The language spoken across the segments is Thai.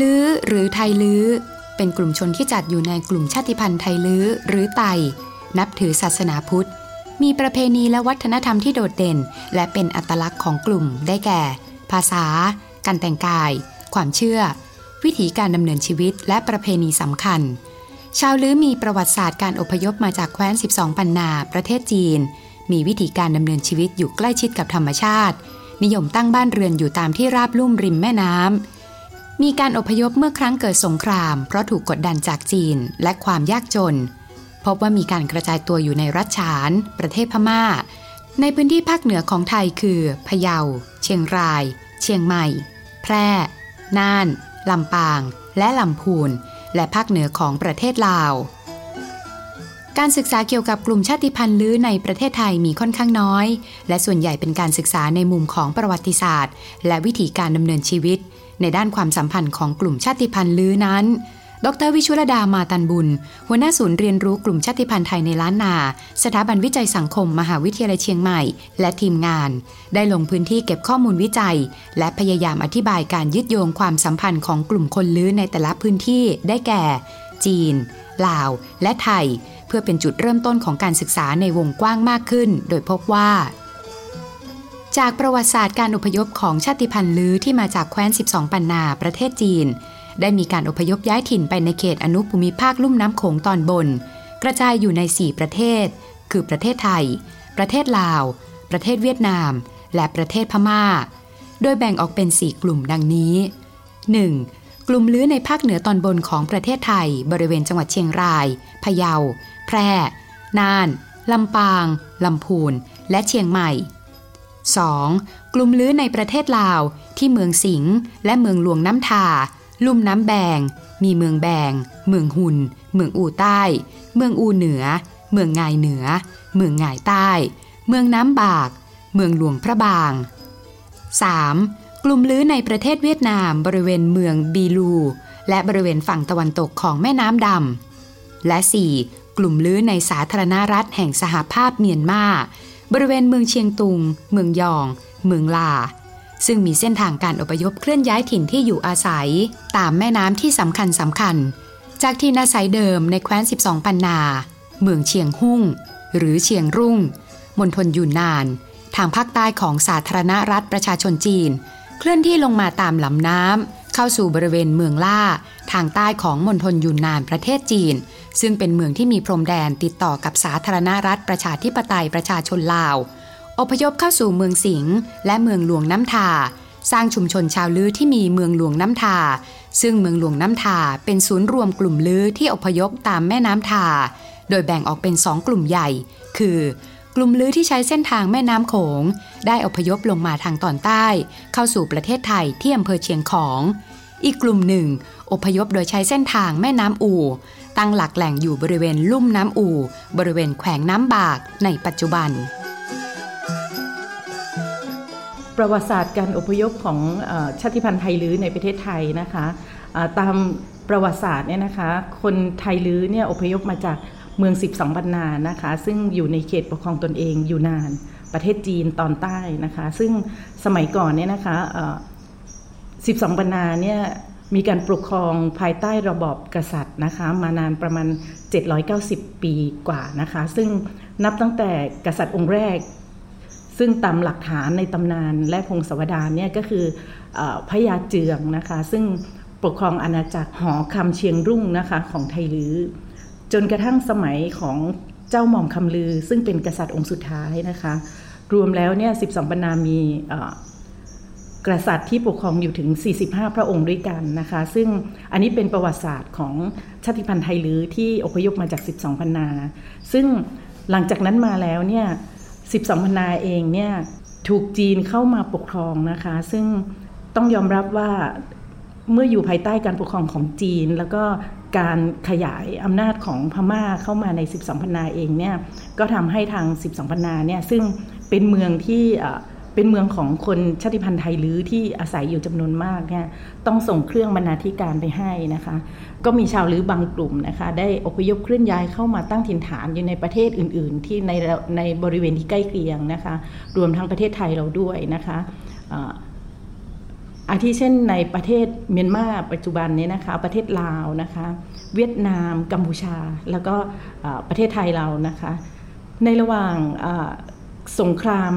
ลื้อหรือไทยลื้อ เป็นกลุ่มชนที่จัดอยู่ในกลุ่มชาติพันธุ์ไทยลื้อหรือไต นับถือศาสนาพุทธ มีประเพณีและวัฒนธรรมที่โดดเด่น และเป็นอัตลักษณ์ของกลุ่มได้แก่ ภาษา การแต่งกาย ความเชื่อ วิถีการดำเนินชีวิตและประเพณีสำคัญ ชาวลื้อมีประวัติศาสตร์การอพยพมาจากแคว้น 12 ปันนา ประเทศจีน มีวิธีการดำเนินชีวิตอยู่ใกล้ชิดกับธรรมชาติ นิยมตั้งบ้านเรือนอยู่ตามที่ราบลุ่มริมแม่น้ำ มีการอพยพเมื่อครั้งเกิดสงคราม เพราะถูกกดดันจากจีนและความยากจน พบว่ามีการกระจายตัวอยู่ในรัฐฉาน ประเทศพม่า ในพื้นที่ภาคเหนือของไทยคือ พะเยา เชียงราย เชียงใหม่ แพร่ น่าน ลำปาง และลำพูน และภาคเหนือของประเทศลาว การศึกษาเกี่ยวกับกลุ่มชาติพันธุ์ลื้อในประเทศไทยมีค่อนข้างน้อย และส่วนใหญ่เป็นการศึกษาในมุมของประวัติศาสตร์ และวิธีการดำเนินชีวิต ในด้านความสัมพันธ์ของกลุ่มชาติพันธุ์ลื้อนั้น ดรวิชุรดามาตันบุญ หัวหน้าศูนย์เรียนรู้กลุ่มชาติพันธุ์ไทยในล้านนา สถาบันวิจัยสังคม มหาวิทยาลัยเชียงใหม่ และทีมงาน ได้ลงพื้นที่เก็บข้อมูลวิจัย และพยายามอธิบายการยึดโยงความสัมพันธ์ของกลุ่มคนลื้อในแต่ละพื้นที่ได้แก่ จีน ลาว และไทย เพื่อเป็นจุดเริ่มต้นของการศึกษาในวงกว้างมากขึ้น โดยพบว่า จากประวัติศาสตร์การอพยพของชาติพันธุ์ลื้อที่มาจากแคว้น 12 ปันนาประเทศจีน ได้มีการอพยพย้ายถิ่นไปในเขตอนุภูมิภาคลุ่มน้ำโขงตอนบน กระจายอยู่ใน 4 ประเทศ คือประเทศไทย ประเทศลาว ประเทศเวียดนาม และประเทศพม่า โดยแบ่งออกเป็น 4 กลุ่มดังนี้ 1. กลุ่มลื้อในภาคเหนือตอนบนของประเทศไทย บริเวณจังหวัดเชียงราย พะเยา แพร่ น่าน ลำปาง ลำพูน และเชียงใหม่ 2. กลุ่มลื้อในประเทศลาวที่เมืองสิงห์และเมืองหลวงน้ำทา ลุ่มน้ำแบง มีเมืองแบง เมืองหุน เมืองอู่ใต้ เมืองอู่เหนือ เมืองงายเหนือ เมืองงายใต้ เมืองน้ำบาก เมืองหลวงพระบาง 3. กลุ่มลื้อในประเทศเวียดนามบริเวณเมืองบีลู และบริเวณฝั่งตะวันตกของแม่น้ำดำและ 4. กลุ่มลื้อในสาธารณรัฐแห่งสหภาพเมียนมา บริเวณเมืองเชียงตุง เมืองยอง เมืองลา ซึ่งมีเส้นทางการอพยพเคลื่อนย้ายถิ่นที่อยู่อาศัย ตามแม่น้ำที่สำคัญสำคัญ จากที่อาศัยเดิมในแคว้น 12 ปันนา เมืองเชียงหุ่ง หรือเชียงรุ่ง มณฑลยูนนาน ทางภาคใต้ของสาธารณรัฐประชาชนจีน เคลื่อนที่ลงมาตามลำน้ำเข้าสู่บริเวณเมืองล่า ทางใต้ของมณฑลยูนนานประเทศจีน ซึ่งเป็นเมืองที่มีพรมแดนติดต่อกับสาธารณรัฐประชาธิปไตยประชาชนลาว อพยพเข้าสู่เมืองสิงห์และเมืองหลวงน้ำทา สร้างชุมชนชาวลื้อที่มีเมืองหลวงน้ำทา ซึ่งเมืองหลวงน้ำทาเป็นศูนย์รวมกลุ่มลื้อที่อพยพตามแม่น้ำทา โดยแบ่งออกเป็นสองกลุ่มใหญ่ คือกลุ่มลื้อที่ใช้เส้นทางแม่น้ำโขง ได้อพยพลงมาทางตอนใต้ เข้าสู่ประเทศไทยที่อำเภอเชียงของ อีกกลุ่มหนึ่ง อพยพโดยใช้เส้นทางแม่น้ำอู่ ตั้งหลักแหล่งอยู่บริเวณลุ่มน้ำอู่ บริเวณแขวงน้ำบากในปัจจุบัน ประวัติศาสตร์การอพยพของอชาติพันธุ์ไทยลื้อในประเทศไทยนะคะตามประวัติศาสตร์เนี่ยนะคะคนไทยลื้อเนี่ยอพยพมาจากเมือง 12บรรนานะคะ ซึ่งอยู่ในเขตปกครองตนเองอยู่นานประเทศจีนตอนใต้นะคะ ซึ่งสมัยก่อนเนี่ยนะคะเอ่อ12บรรนาเนี่ย มีการปกครองภายใต้ระบอบกษัตริย์นะคะมานานประมาณ 790 ปีกว่านะคะ ซึ่งนับตั้งแต่กษัตริย์องค์แรก ซึ่งตามหลักฐานในตำนานและพงศาวดารเนี่ยก็คืออพระยาเจืองนะคะ ซึ่งปกครองอาณาจักรหอคำเชียงรุ่งนะคะของไทยลือ จนกระทั่งสมัยของเจ้าหม่อมคำลือ ซึ่งเป็นกษัตริย์องค์สุดท้ายนะคะ รวมแล้วเนี่ย 12 บรรนามี กษัตริย์ที่ปกครองอยู่ถึง 45 พระองค์ด้วยกันนะคะ ซึ่งอันนี้เป็นประวัติศาสตร์ของชาติพันธุ์ไทยลื้อที่อพยพมาจาก 12 พันนา ซึ่งหลังจากนั้นมาแล้วเนี่ย 12 พันนาเองเนี่ยถูกจีนเข้ามาปกครองนะคะ ซึ่งต้องยอมรับว่าเมื่ออยู่ภายใต้การปกครองของจีน แล้วก็การขยายอำนาจของพม่าเข้ามาใน 12 พันนาเองเนี่ยก็ทำให้ทาง 12 พันนาเนี่ยซึ่งเป็นเมืองที่ เป็นเมืองของคนชาติพันธุ์ไทยหรือที่อาศัยอยู่จำนวนมากเนี่ยต้องส่งเครื่องบรรณาธิการไปให้นะคะ ก็มีชาวลื้อบางกลุ่มนะคะ ได้อพยพเคลื่อนย้ายเข้ามาตั้งถิ่นฐานอยู่ในประเทศอื่น ๆ ที่ในในบริเวณที่ใกล้เคียงนะคะ รวมทั้งประเทศไทยเราด้วยนะคะอาทิเช่นในประเทศเมียนมาปัจจุบันนี้นะคะ ประเทศลาวนะคะ เวียดนาม กัมพูชา แล้วก็ประเทศไทยเรานะคะ ในระหว่างสงคราม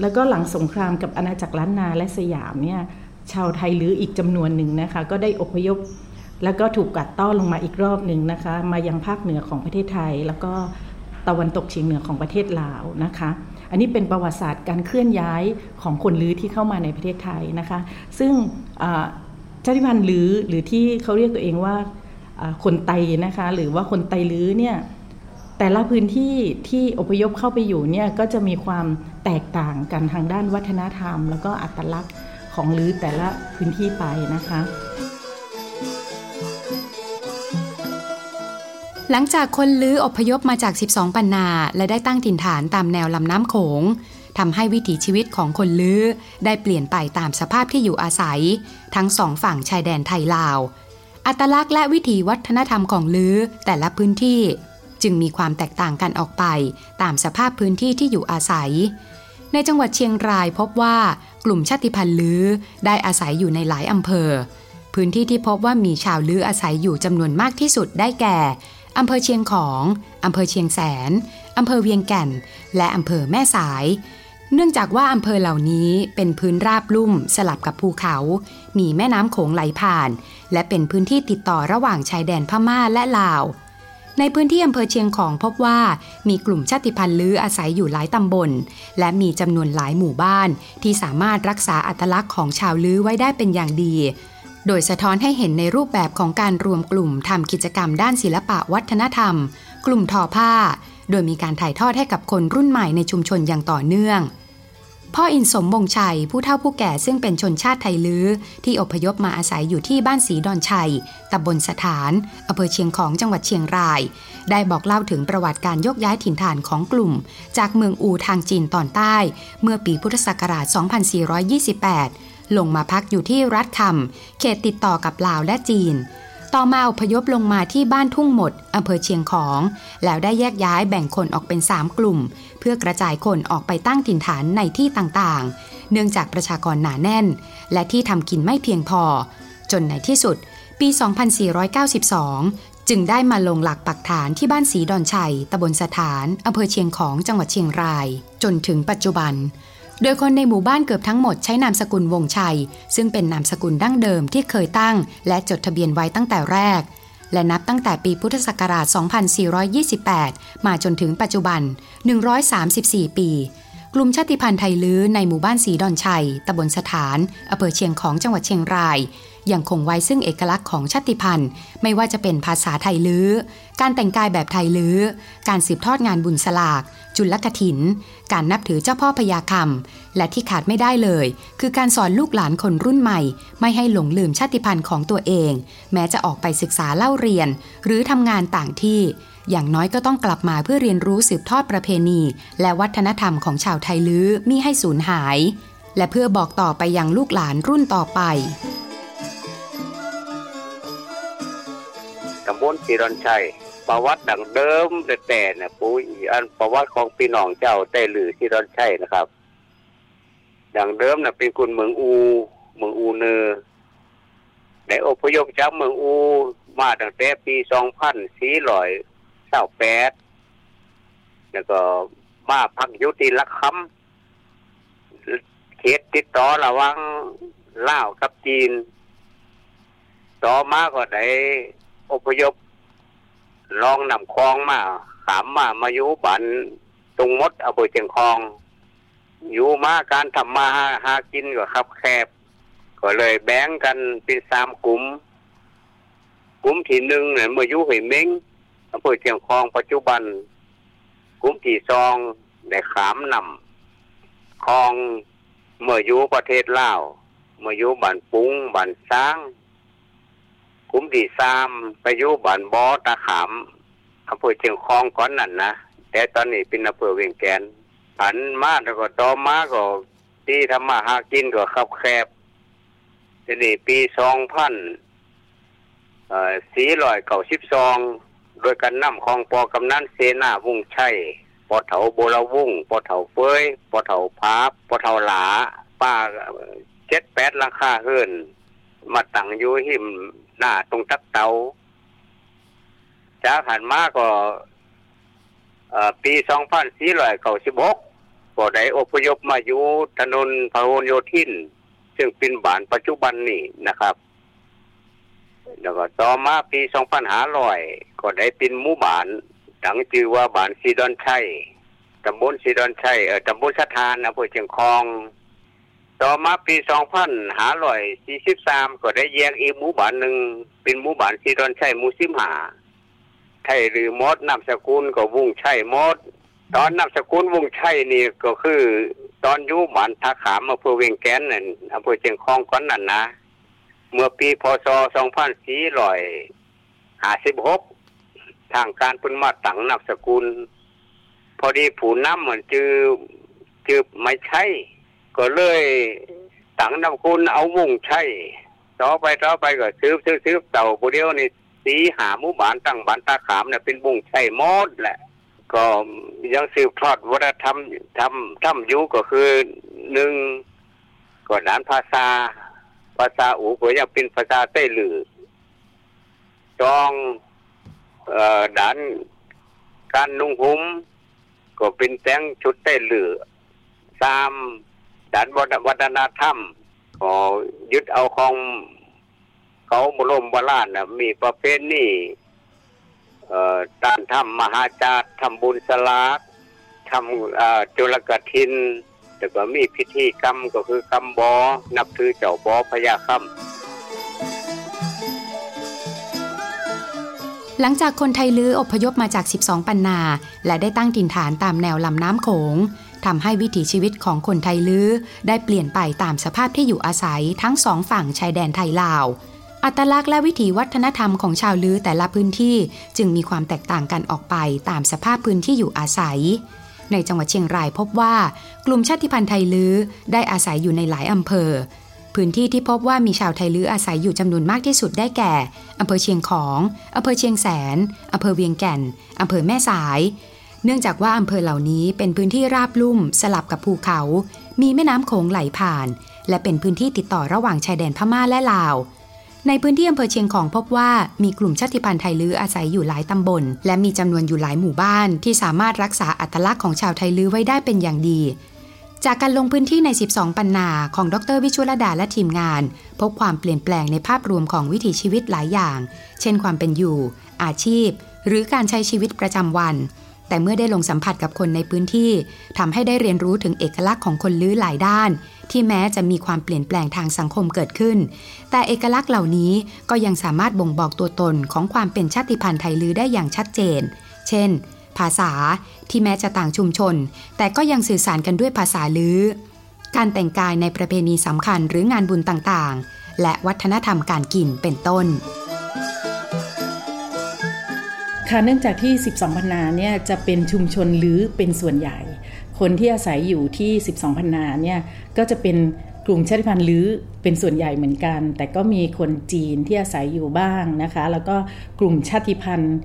แล้วก็หลังสงครามกับอาณาจักรล้านนาและสยามเนี่ยชาวไทยหรืออีกจำนวนหนึ่งนะคะ ก็ได้อพยพ แล้วก็ถูกกัดต้อนลงมาอีกรอบหนึ่งนะคะ มายังภาคเหนือของประเทศไทย แล้วก็ตะวันตกเฉียงเหนือของประเทศลาวนะคะ อันนี้เป็นประวัติศาสตร์การเคลื่อนย้ายของคนลื้อที่เข้ามาในประเทศไทยนะคะ ซึ่งชาติพันธุ์ลื้อหรือที่เขาเรียกตัวเองว่าคนไตนะคะ หรือว่าคนไตลื้อเนี่ยแต่ละพื้นที่ที่อพยพเข้าไปอยู่เนี่ยก็จะมีความ แตกต่างกันทางด้านวัฒนธรรม แล้วก็อัตลักษณ์ของลื้อแต่ละพื้นที่ไปนะคะหลังจากคนลื้ออพยพมาจาก 12 ปันนา และได้ตั้งถิ่นฐานตามแนวลำน้ำโขงทำให้วิถีชีวิตของคนลื้อได้เปลี่ยนไปตามสภาพที่อยู่อาศัย ทั้งสองฝั่งชายแดนไทยลาว อัตลักษณ์และวิถีวัฒนธรรมของลื้อแต่ละพื้นที่ จึงมีความแตกต่างกันออกไปตามสภาพพื้นที่ที่อยู่อาศัย ในจังหวัดเชียงรายพบว่ากลุ่มชาติพันธุ์ลือได้อาศัยอยู่ในหลายอำเภอ พื้นที่ที่พบว่ามีชาวลืออาศัยอยู่จำนวนมากที่สุดได้แก่อำเภอเชียงของอำเภอเชียงแสนอำเภอเวียงแก่น และอำเภอแม่สาย เนื่องจากว่าอำเภอเหล่านี้เป็นพื้นราบลุ่มสลับกับภูเขา มีแม่น้ำโขงไหลผ่าน และเป็นพื้นที่ติดต่อระหว่างชายแดนพม่าและลาว ในพื้นที่อำเภอเชียงของพบว่ามีกลุ่มชาติพันธุ์ลื้ออาศัยอยู่หลายตำบล และมีจำนวนหลายหมู่บ้าน ที่สามารถรักษาอัตลักษณ์ของชาวลื้อไว้ได้เป็นอย่างดี โดยสะท้อนให้เห็นในรูปแบบของการรวมกลุ่มทำกิจกรรมด้านศิลปะวัฒนธรรม กลุ่มทอผ้า โดยมีการถ่ายทอดให้กับคนรุ่นใหม่ในชุมชนอย่างต่อเนื่อง พ่ออินสมบงชัยผู้เฒ่าผู้แก่ซึ่งเป็นชนชาติไทยลื้อ ที่อพยพมาอาศัยอยู่ที่บ้านสีดอนชัยตำบลสถานอำเภอเชียงของจังหวัดเชียงราย ได้บอกเล่าถึงประวัติการยกย้ายถิ่นฐานของกลุ่ม จากเมืองอูทางจีนตอนใต้ เมื่อปีพุทธศักราช 2428 ลงมาพักอยู่ที่รัฐคำเขตติดต่อกับลาวและจีน ต่อมาอพยพลงมาที่บ้านทุ่งหมดอำเภอเชียงของ แล้วได้แยกย้ายแบ่งคนออกเป็น 3 กลุ่ม เพื่อกระจายคนออกไปตั้งถิ่นฐานในที่ต่างๆ เนื่องจากประชากรหนาแน่น และที่ทำกินไม่เพียงพอ จนในที่สุด ปี 2492 จึงได้มาลงหลักปักฐานที่บ้านสีดอนชัยตำบลสถานอำเภอเชียงของจังหวัดเชียงราย จนถึงปัจจุบัน โดยคนในหมู่บ้านเกือบทั้งหมดใช้นามสกุลวงชัย ซึ่งเป็นนามสกุลดั้งเดิมที่เคยตั้ง และจดทะเบียนไว้ตั้งแต่แรก และนับตั้งแต่ปีพุทธศักราช 2428 มาจนถึงปัจจุบัน 134 ปี กลุ่มชาติพันธุ์ไทยลื้อในหมู่บ้านสีดอนชัยตำบลสถานอำเภอเชียงของจังหวัดเชียงราย ยังคงไว้ซึ่งเอกลักษณ์ของชาติพันธุ์ ไม่ว่าจะเป็นภาษาไทยลื้อ การแต่งกายแบบไทยลื้อ การสืบทอดงานบุญสลาก จุลกถิน การนับถือเจ้าพ่อพญาคำและที่ขาดไม่ได้เลย คือการสอนลูกหลานคนรุ่นใหม่ ไม่ให้หลงลืมชาติพันธุ์ของตัวเอง แม้จะออกไปศึกษาเล่าเรียน หรือทำงานต่างที่อย่างน้อยก็ต้องกลับมาเพื่อเรียนรู้สืบทอดประเพณี และวัฒนธรรมของชาวไทยลื้อมิให้สูญหาย และเพื่อบอกต่อไปยังลูกหลานรุ่นต่อไป ตำบลสีรอนชัย ประวัติดังเดิมแต่แต่เนี่ยปุ้ยอันประวัติของพี่น้องเจ้าแต่หรือที่รอนชัยนะครับ ดังเดิมน่ะเป็นคนเมืองอูเมืองอูเนอในอพยพจากเมืองอูมาตั้งแต่ปีสองพันสี่ร้อยเศร้าแปดแล้วก็มาพักยุติลักคำเขตติดต่อระวังล่าวกับจีน ต่อมาก็ได้ อพยพลองนำคลองมาขามมามาอยู่บันตรงมดอำเภอเชียงคอง อยู่มาการทำมาหาหากินก็ครับแคบ ก็เลยแบ่งกันเป็นสามกลุ่มกลุ่มที่หนึ่งเนี่ยมื่อยู่หอยเม้งอำเภอเชียงคองปัจจุบันกลุ่มที่สองได้ขามนำคลองเมื่ออยู่ประเทศลาวเมื่ออยู่บ้านปุ้งบ้านซ้าง กลุ่มที่สามไปอยู่บ้านบอตาขามอำเภอเชียงคองก่อนนั่นนะแต่ตอนนี้เป็นอำเภอเวียงแกนผันมาแล้วก็ต่อมาก็ที่ทำมาหากินก็ขับแคบทีนี้ปีสองพันสี่ร้อยเก้าสิบสองโดยการนำของปอกำนันเสนาวุงชัยปอเถาโบราวุงปอเถาเฟยปอเถาพาปอเถาหลาป้าเจ็ดแปดราคาเฮิรนมาตั้งอยู่หิม หน้าตรงตักเตาจากหันมาก็ปีสองพันสี่ร้อยเก้าสิบหกก็ได้อพยพมาอยู่ถนนพหลโยธิน ซึ่งเป็นบ้านปัจจุบันนี้นะครับ แล้วก็ต่อมาปีสองพันห้าร้อยก็ได้เป็นหมู่บ้านดังชื่อว่าบ้านซีดอนชัยตำบลซีดอนชัยเออตำบลสถานอำเภอเชียงคอง ต่อมาปีสองพันหาร้อยสี่สิบสามก็ได้แยกอีหมู่บ้านหนึ่งเป็นหมู่บ้านซีดอนชัยหมู่สิมหาไทยหรือมดนามสกุลก็วุ่งชัยมด ตอนนามสกุลวุ่งชัยนี่ก็คือ ตอนอยู่บ้านท่าขามอำเภอเวียงแก่นนั่นอำเภอเชียงคองก่อนนั่นนะ เมื่อปีพศสองพันสี่ร้อยห้าสิบหกทางการพุ่นมาตั้งนามสกุล พอดีผู้นำเหมือนจือจือไม่ใช่ ก็เลยตั้งนามสกุลเอาวุ่งใช่ต่อไปต่อไปก็ซื้อซื้อซื้อเต่าผู้เดียวนี่สีหาหมู่บ้านตั้งบ้านตาขามเนี่ยเป็นวุ่งใช่หมดแหละ ก็ยังสืบทอดวัฒนธรรมทำทำยู่ก็คือหนึ่งก็ด้านภาษา ภาษาอูก็ยังเป็นภาษาใต้หรือจองด้านการนุ่งห่มก็เป็นแต่งชุดใต้เหลือสาม ด้านวัฒนธรรมก็ยึดเอาของเขาบรมโบราณนะมีประเพณีการทำมหาจารทำบุญสลากทำจุลกทิน แต่ก็มีพิธีกรรมก็คือกรรมบอนับถือเจ้าบอพญาค่ำหลังจากคนไทยลื้ออพยพมาจาก 12 ปันนา และได้ตั้งถิ่นฐานตามแนวลำน้ำโขง ทำให้วิถีชีวิตของคนไทยลื้อ ได้เปลี่ยนไปตามสภาพที่อยู่อาศัยทั้งสองฝั่งชายแดนไทยลาว อัตลักษณ์และวิถีวัฒนธรรมของชาวลื้อแต่ละพื้นที่จึงมีความแตกต่างกันออกไปตามสภาพพื้นที่อยู่อาศัย ในจังหวัดเชียงรายพบว่ากลุ่มชาติพันธุ์ไทยลื้อได้อาศัยอยู่ในหลายอำเภอ พื้นที่ที่พบว่ามีชาวไทยลื้ออาศัยอยู่จำนวนมากที่สุดได้แก่อำเภอเชียงของอำเภอเชียงแสนอำเภอเวียงแก่นอำเภอแม่สาย เนื่องจากว่าอำเภอเหล่านี้เป็นพื้นที่ราบลุ่มสลับกับภูเขา มีแม่น้ำโขงไหลผ่าน และเป็นพื้นที่ติดต่อระหว่างชายแดนพม่าและลาว ในพื้นที่อำเภอเชียงของพบว่ามีกลุ่มชาติพันธุ์ไทยลื้ออาศัยอยู่หลายตำบล และมีจำนวนอยู่หลายหมู่บ้าน ที่สามารถรักษาอัตลักษณ์ของชาวไทยลื้อไว้ได้เป็นอย่างดี จากการลงพื้นที่ใน 12 ปันนาของดรวิชุลดาและทีมงาน พบความเปลี่ยนแปลงในภาพรวมของวิถีชีวิตหลายอย่าง เช่นความเป็นอยู่ อาชีพ หรือการใช้ชีวิตประจำวัน แต่เมื่อได้ลงสัมผัสกับคนในพื้นที่ทำให้ได้เรียนรู้ถึงเอกลักษณ์ของคนลื้อหลายด้าน ที่แม้จะมีความเปลี่ยนแปลงทางสังคมเกิดขึ้น แต่เอกลักษณ์เหล่านี้ก็ยังสามารถบ่งบอกตัวตนของความเป็นชาติพันธุ์ไทยลื้อได้อย่างชัดเจน เช่น ภาษาที่แม้จะต่างชุมชน แต่ก็ยังสื่อสารกันด้วยภาษาลื้อ การแต่งกายในประเพณีสำคัญหรืองานบุญต่างๆ และวัฒนธรรมการกินเป็นต้น ค่ะเนื่องจากที่ 12 พันนาเนี่ยจะเป็นชุมชนลื้อเป็นส่วนใหญ่ คนที่อาศัยอยู่ที่ 12 พันนาเนี่ยก็จะเป็นกลุ่มชาติพันธุ์ลื้อเป็นส่วนใหญ่เหมือนกัน แต่ก็มีคนจีนที่อาศัยอยู่บ้างนะคะ แล้วก็กลุ่มชาติพันธุ์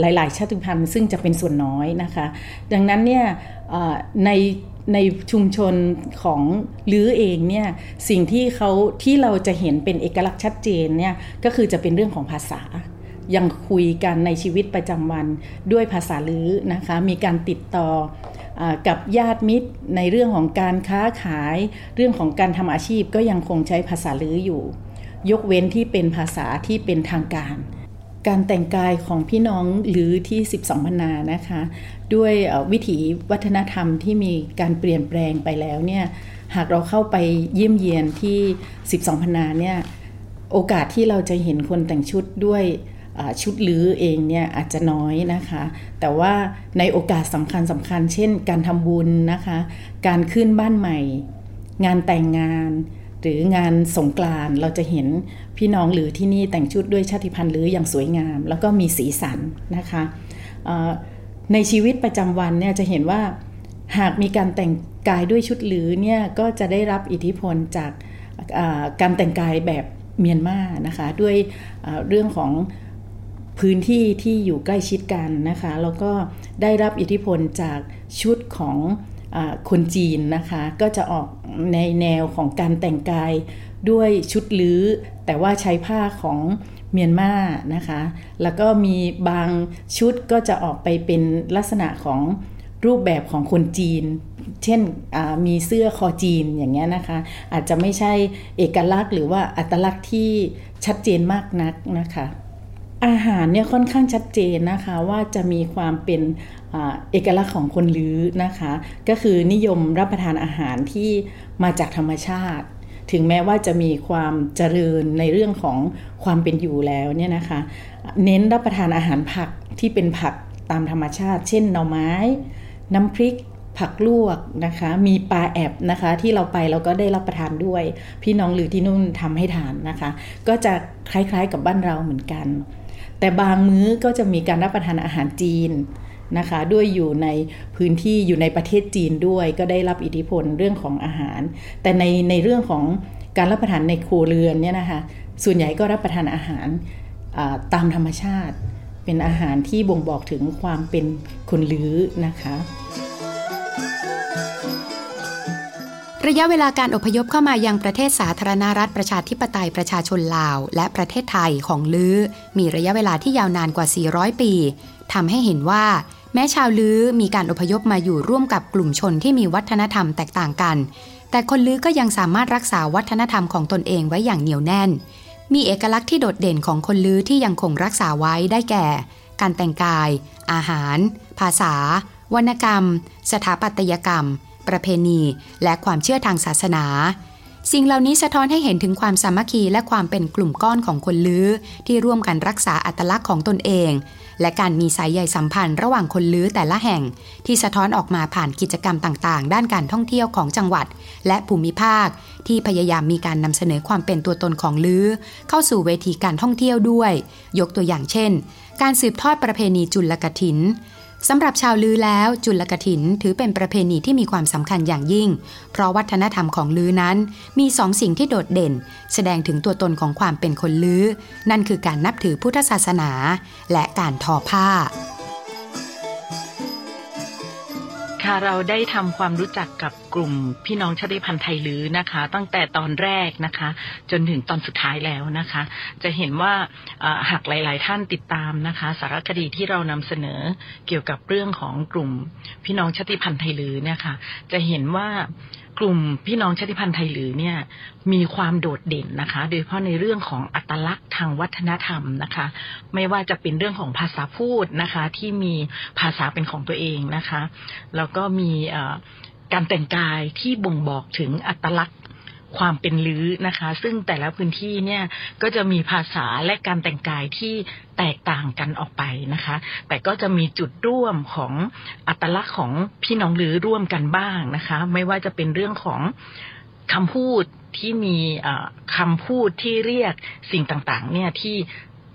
หลาย ๆ ชาติพันธุ์ซึ่งจะเป็นส่วนน้อยนะคะ ดังนั้นเนี่ยในในชุมชนของลื้อเองเนี่ยสิ่งที่เขาที่เราจะเห็นเป็นเอกลักษณ์ชัดเจนเนี่ยก็คือจะเป็นเรื่องของภาษา ยังคุยกันในชีวิตประจำวันด้วยภาษาลื้อนะคะ มีการติดต่ออกับญาติมิตรในเรื่องของการค้าขาย เรื่องของการทำอาชีพก็ยังคงใช้ภาษาลื้ออยู่ ยกเว้นที่เป็นภาษาที่เป็นทางการ การแต่งกายของพี่น้องหรือที่ 12พนานะคะ ด้วยวิถีวัฒนธรรมที่มีการเปลี่ยนแปลงไปแล้วเนี่ยหากเราเข้าไปเยี่ยมเยียนที่ 12พนาเนี่ยโอกาสที่เราจะเห็นคนแต่งชุดด้วย ชุดลื้อเองเนี่ยอาจจะน้อยนะคะ แต่ว่าในโอกาสสำคัญสำคัญ เช่น การทำบุญนะคะ การขึ้นบ้านใหม่ งานแต่งงาน หรืองานสงกรานเราจะเห็นพี่น้องหรือที่นี่แต่งชุดด้วยชาติพันธุ์หรืออย่างสวยงาม แล้วก็มีสีสันนะคะในชีวิตประจำวันเนี่ยจะเห็นว่าหากมีการแต่งกายด้วยชุดหรือเนี่ยก็จะได้รับอิทธิพลจากการแต่งกายแบบเมียนมานะคะ ด้วยเรื่องของ พื้นที่ที่อยู่ใกล้ชิดกันนะคะ แล้วก็ได้รับอิทธิพลจากชุดของอคนจีนนะคะ ก็จะออกในแนวของการแต่งกายด้วยชุดลื้อ แต่ว่าใช้ผ้าของเมียนมานะคะ แล้วก็มีบางชุดก็จะออกไปเป็นลักษณะของรูปแบบของคนจีน เช่นมีเสื้อคอจีนอย่างเงี้ยนะคะ อาจจะไม่ใช่เอกลักษณ์หรือว่าอัตลักษณ์ที่ชัดเจนมากนักนะคะ อาหารเนี่ยค่อนข้างชัดเจนนะคะว่าจะมีความเป็นเอกลักษณ์ของคนลื้อนะคะ ก็คือนิยมรับประทานอาหารที่มาจากธรรมชาติ ถึงแม้ว่าจะมีความเจริญในเรื่องของความเป็นอยู่แล้วเนี่ยนะคะ เน้นรับประทานอาหารผักที่เป็นผักตามธรรมชาติ เช่นหน่อไม้ น้ำพริกผักลวกนะคะ มีปลาแอบนะคะ ที่เราไปเราก็ได้รับประทานด้วย พี่น้องหรือที่นู่นทำให้ทานนะคะ ก็จะคล้ายๆกับบ้านเราเหมือนกัน แต่บางมื้อก็จะมีการรับประทานอาหารจีนนะคะ ด้วยอยู่ในพื้นที่อยู่ในประเทศจีนด้วย ก็ได้รับอิทธิพลเรื่องของอาหาร แต่ในในเรื่องของการรับประทานในครัวเรือนเนี่ยนะคะ ส่วนใหญ่ก็รับประทานอาหารตามธรรมชาติ เป็นอาหารที่บ่งบอกถึงความเป็นคนลื้อนะคะ ระยะเวลาการอพยพเข้ามายังประเทศสาธารณรัฐประชาธิปไตยประชาชนลาว และประเทศไทยของลื้อ มีระยะเวลาที่ยาวนานกว่า 400 ปีทำให้เห็นว่า แม้ชาวลื้อมีการอพยพมาอยู่ร่วมกับกลุ่มชนที่มีวัฒนธรรมแตกต่างกัน แต่คนลื้อก็ยังสามารถรักษาวัฒนธรรมของตนเองไว้อย่างเหนียวแน่น มีเอกลักษณ์ที่โดดเด่นของคนลื้อที่ยังคงรักษาไว้ได้แก่ การแต่งกาย อาหาร ภาษา วรรณกรรม สถาปัตยกรรม ประเพณี และความเชื่อทางศาสนา สิ่งเหล่านี้สะท้อนให้เห็นถึงความสามัคคีและความเป็นกลุ่มก้อนของคนลื้อ ที่ร่วมกันรักษาอัตลักษณ์ของตนเอง และการมีสายใยสัมพันธ์ระหว่างคนลื้อแต่ละแห่ง ที่สะท้อนออกมาผ่านกิจกรรมต่างๆ ด้านการท่องเที่ยวของจังหวัด และภูมิภาค ที่พยายามมีการนำเสนอความเป็นตัวตนของลื้อ เข้าสู่เวทีการท่องเที่ยวด้วย ยกตัวอย่างเช่น การสืบทอดประเพณีจุลกถิน สำหรับชาวลือแล้วจุลกถินถือเป็นประเพณีที่มีความสำคัญอย่างยิ่ง เพราะวัฒนธรรมของลือนั้น มีสองสิ่งที่โดดเด่น แสดงถึงตัวตนของความเป็นคนลือ นั่นคือการนับถือพุทธศาสนา และการทอผ้า ค่ะเราได้ทำความรู้จักกับ กลุ่มพี่น้องชาติพันธุ์ไทยลื้อนะคะ ตั้งแต่ตอนแรกนะคะ จนถึงตอนสุดท้ายแล้วนะคะ จะเห็นว่าหากหลาย ๆ ท่านติดตามนะคะ สารคดีที่เรานำเสนอเกี่ยวกับเรื่องของกลุ่มพี่น้องชาติพันธุ์ไทยลื้อนี่ค่ะจะเห็นว่ากลุ่มพี่น้องชาติพันธุ์ไทยหรือเนี่ยมีความโดดเด่นนะคะ โดยเฉพาะในเรื่องของอัตลักษณ์ทางวัฒนธรรมนะคะ ไม่ว่าจะเป็นเรื่องของภาษาพูดนะคะ ที่มีภาษาเป็นของตัวเองนะคะ แล้วก็มี การแต่งกายที่บ่งบอกถึงอัตลักษณ์ความเป็นลื้อนะคะ ซึ่งแต่ละพื้นที่เนี่ยก็จะมีภาษาและการแต่งกายที่แตกต่างกันออกไปนะคะ แต่ก็จะมีจุดร่วมของอัตลักษณ์ของพี่น้องลื้อร่วมกันบ้างนะคะ ไม่ว่าจะเป็นเรื่องของคำพูดที่มีคำพูดที่เรียกสิ่งต่างๆ เนี่ยที่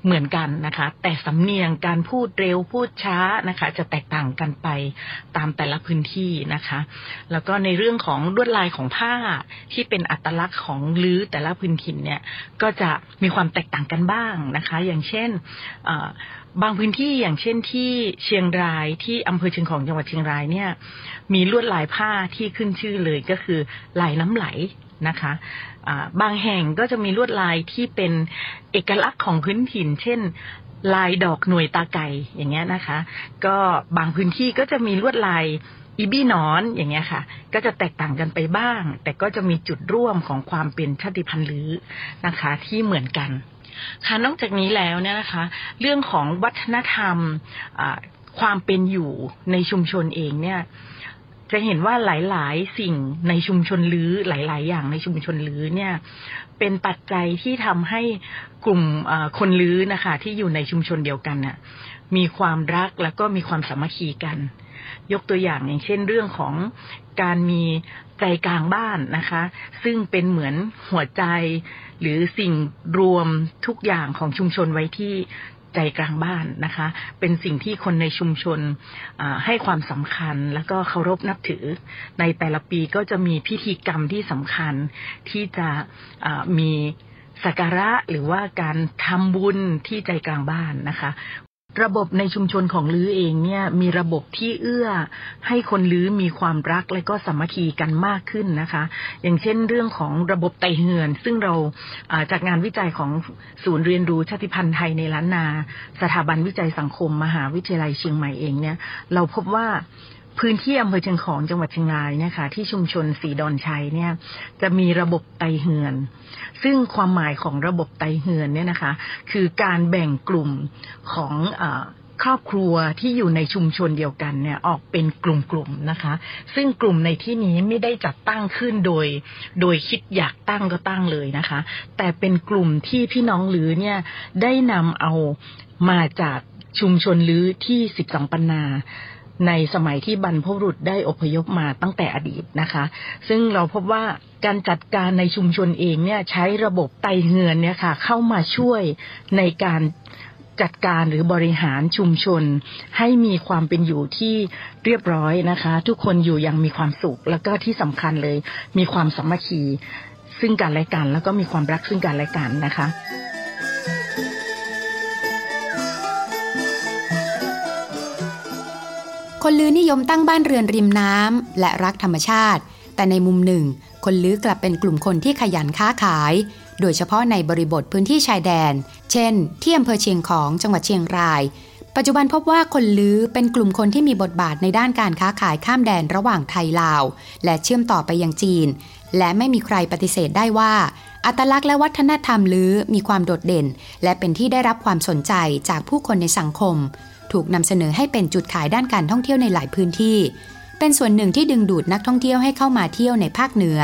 เหมือนกันนะคะ แต่สำเนียงการพูดเร็วพูดช้านะคะ จะแตกต่างกันไปตามแต่ละพื้นที่นะคะ แล้วก็ในเรื่องของลวดลายของผ้าที่เป็นอัตลักษณ์ของลื้อแต่ละพื้นถิ่นเนี่ยก็จะมีความแตกต่างกันบ้างนะคะ อย่างเช่นบางพื้นที่อย่างเช่นที่เชียงรายที่อำเภอเชียงของจังหวัดเชียงรายเนี่ยมีลวดลายผ้าที่ขึ้นชื่อเลยก็คือลายน้ำไหล นะคะบางแห่งก็จะมีลวดลายที่เป็นเอกลักษณ์ของพื้นถิ่น เช่น ลายดอกหน่วยตาไก่อย่างเงี้ยนะคะ ก็บางพื้นที่ก็จะมีลวดลายอีบี้นอนอย่างเงี้ยค่ะ ก็จะแตกต่างกันไปบ้าง แต่ก็จะมีจุดร่วมของความเป็นชาติพันธุ์ลือนะคะ ที่เหมือนกันค่ะนอกจากนี้แล้วเนี่ยนะคะ เรื่องของวัฒนธรรมความเป็นอยู่ในชุมชนเองเนี่ย จะเห็นว่าหลาย ๆ สิ่งในชุมชนลื้อหลาย ๆ อย่างในชุมชนลื้อเนี่ย เป็นปัจจัยที่ทำให้กลุ่มคนลื้อนะคะ ที่อยู่ในชุมชนเดียวกันน่ะ มีความรักแล้วก็มีความสามัคคีกัน ยกตัวอย่างอย่างเช่นเรื่องของการมีใจกลางบ้านนะคะ ซึ่งเป็นเหมือนหัวใจหรือสิ่งรวมทุกอย่างของชุมชนไว้ที่ ใจกลางบ้านนะคะ เป็นสิ่งที่คนในชุมชนให้ความสำคัญแล้วก็เคารพนับถือ ในแต่ละปีก็จะมีพิธีกรรมที่สำคัญที่จะมีสักการะหรือว่าการทำบุญที่ใจกลางบ้านนะคะ ระบบในชุมชนของลื้อเองเนี่ยมีระบบที่เอื้อให้คนลื้อมีความรักและก็สามัคคีกันมากขึ้นนะคะ อย่างเช่นเรื่องของระบบไตเหือน ซึ่งเราจากงานวิจัยของศูนย์เรียนรู้ชาติพันธุ์ไทยในล้านนา สถาบันวิจัยสังคม มหาวิทยาลัยเชียงใหม่เองเนี่ยเราพบว่า พื้นที่อำเภอเชียงของจังหวัดเชียงรายเนี่ยค่ะที่ชุมชนสีดอนชัยเนี่ย จะมีระบบไตเหือน ซึ่งความหมายของระบบไตเหือนเนี่ยนะคะ คือการแบ่งกลุ่มของอครอบครัวที่อยู่ในชุมชนเดียวกันเนี่ยออกเป็นกลุ่มๆนะคะ ซึ่งกลุ่มในที่นี้ไม่ได้จัดตั้งขึ้นโดย โดยคิดอยากตั้งก็ตั้งเลยนะคะ แต่เป็นกลุ่มที่พี่น้องหรือเนี่ยได้นำเอามาจากชุมชนลือที่สิบสองปันนา ในสมัยที่บรรพบุรุษได้อพยพมาตั้งแต่อดีตนะคะ ซึ่งเราพบว่าการจัดการในชุมชนเองเนี่ยใช้ระบบไตเหือนเนี่ยค่ะเข้ามาช่วยในการจัดการหรือบริหารชุมชน ให้มีความเป็นอยู่ที่เรียบร้อยนะคะ ทุกคนอยู่อย่างมีความสุข แล้วก็ที่สำคัญเลย มีความสามัคคีซึ่งกันและกัน แล้วก็มีความรักซึ่งกันและกันนะคะ คนลือนิยมตั้งบ้านเรือนริมน้ำและรักธรรมชาติ แต่ในมุมหนึ่ง คนลือกลับเป็นกลุ่มคนที่ขยันค้าขาย โดยเฉพาะในบริบทพื้นที่ชายแดน เช่น ที่อำเภอเชียงของจังหวัดเชียงราย ปัจจุบันพบว่าคนลือเป็นกลุ่มคนที่มีบทบาทในด้านการค้าขายข้ามแดนระหว่างไทยลาว และเชื่อมต่อไปยังจีน และไม่มีใครปฏิเสธได้ว่าอัตลักษณ์และวัฒนธรรมลือมีความโดดเด่น และเป็นที่ได้รับความสนใจจากผู้คนในสังคม ถูกนำเสนอให้เป็นจุดขายด้านการท่องเที่ยวในหลายพื้นที่ เป็นส่วนหนึ่งที่ดึงดูดนักท่องเที่ยวให้เข้ามาเที่ยวในภาคเหนือ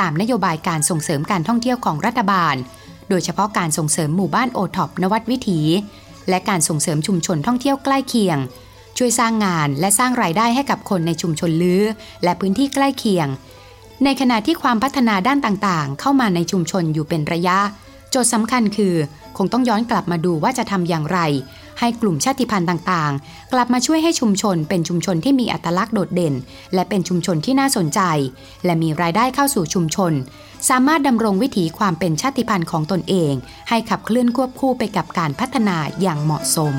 ตามนโยบายการส่งเสริมการท่องเที่ยวของรัฐบาล โดยเฉพาะการส่งเสริมหมู่บ้านโอท็อปนวัดวิถี และการส่งเสริมชุมชนท่องเที่ยวใกล้เคียง ช่วยสร้างงานและสร้างรายได้ให้กับคนในชุมชนลื้อและพื้นที่ใกล้เคียง ในขณะที่ความพัฒนาด้านต่างๆ เข้ามาในชุมชนอยู่เป็นระยะ โจทย์สำคัญคือ คงต้องย้อนกลับมาดูว่าจะทำอย่างไร ให้กลุ่มชาติพันธุ์ต่างๆ กลับมาช่วยให้ชุมชนเป็นชุมชนที่มีอัตลักษณ์โดดเด่น และเป็นชุมชนที่น่าสนใจ และมีรายได้เข้าสู่ชุมชน สามารถดำรงวิถีความเป็นชาติพันธุ์ของตนเอง ให้ขับเคลื่อนควบคู่ไปกับการพัฒนาอย่างเหมาะสม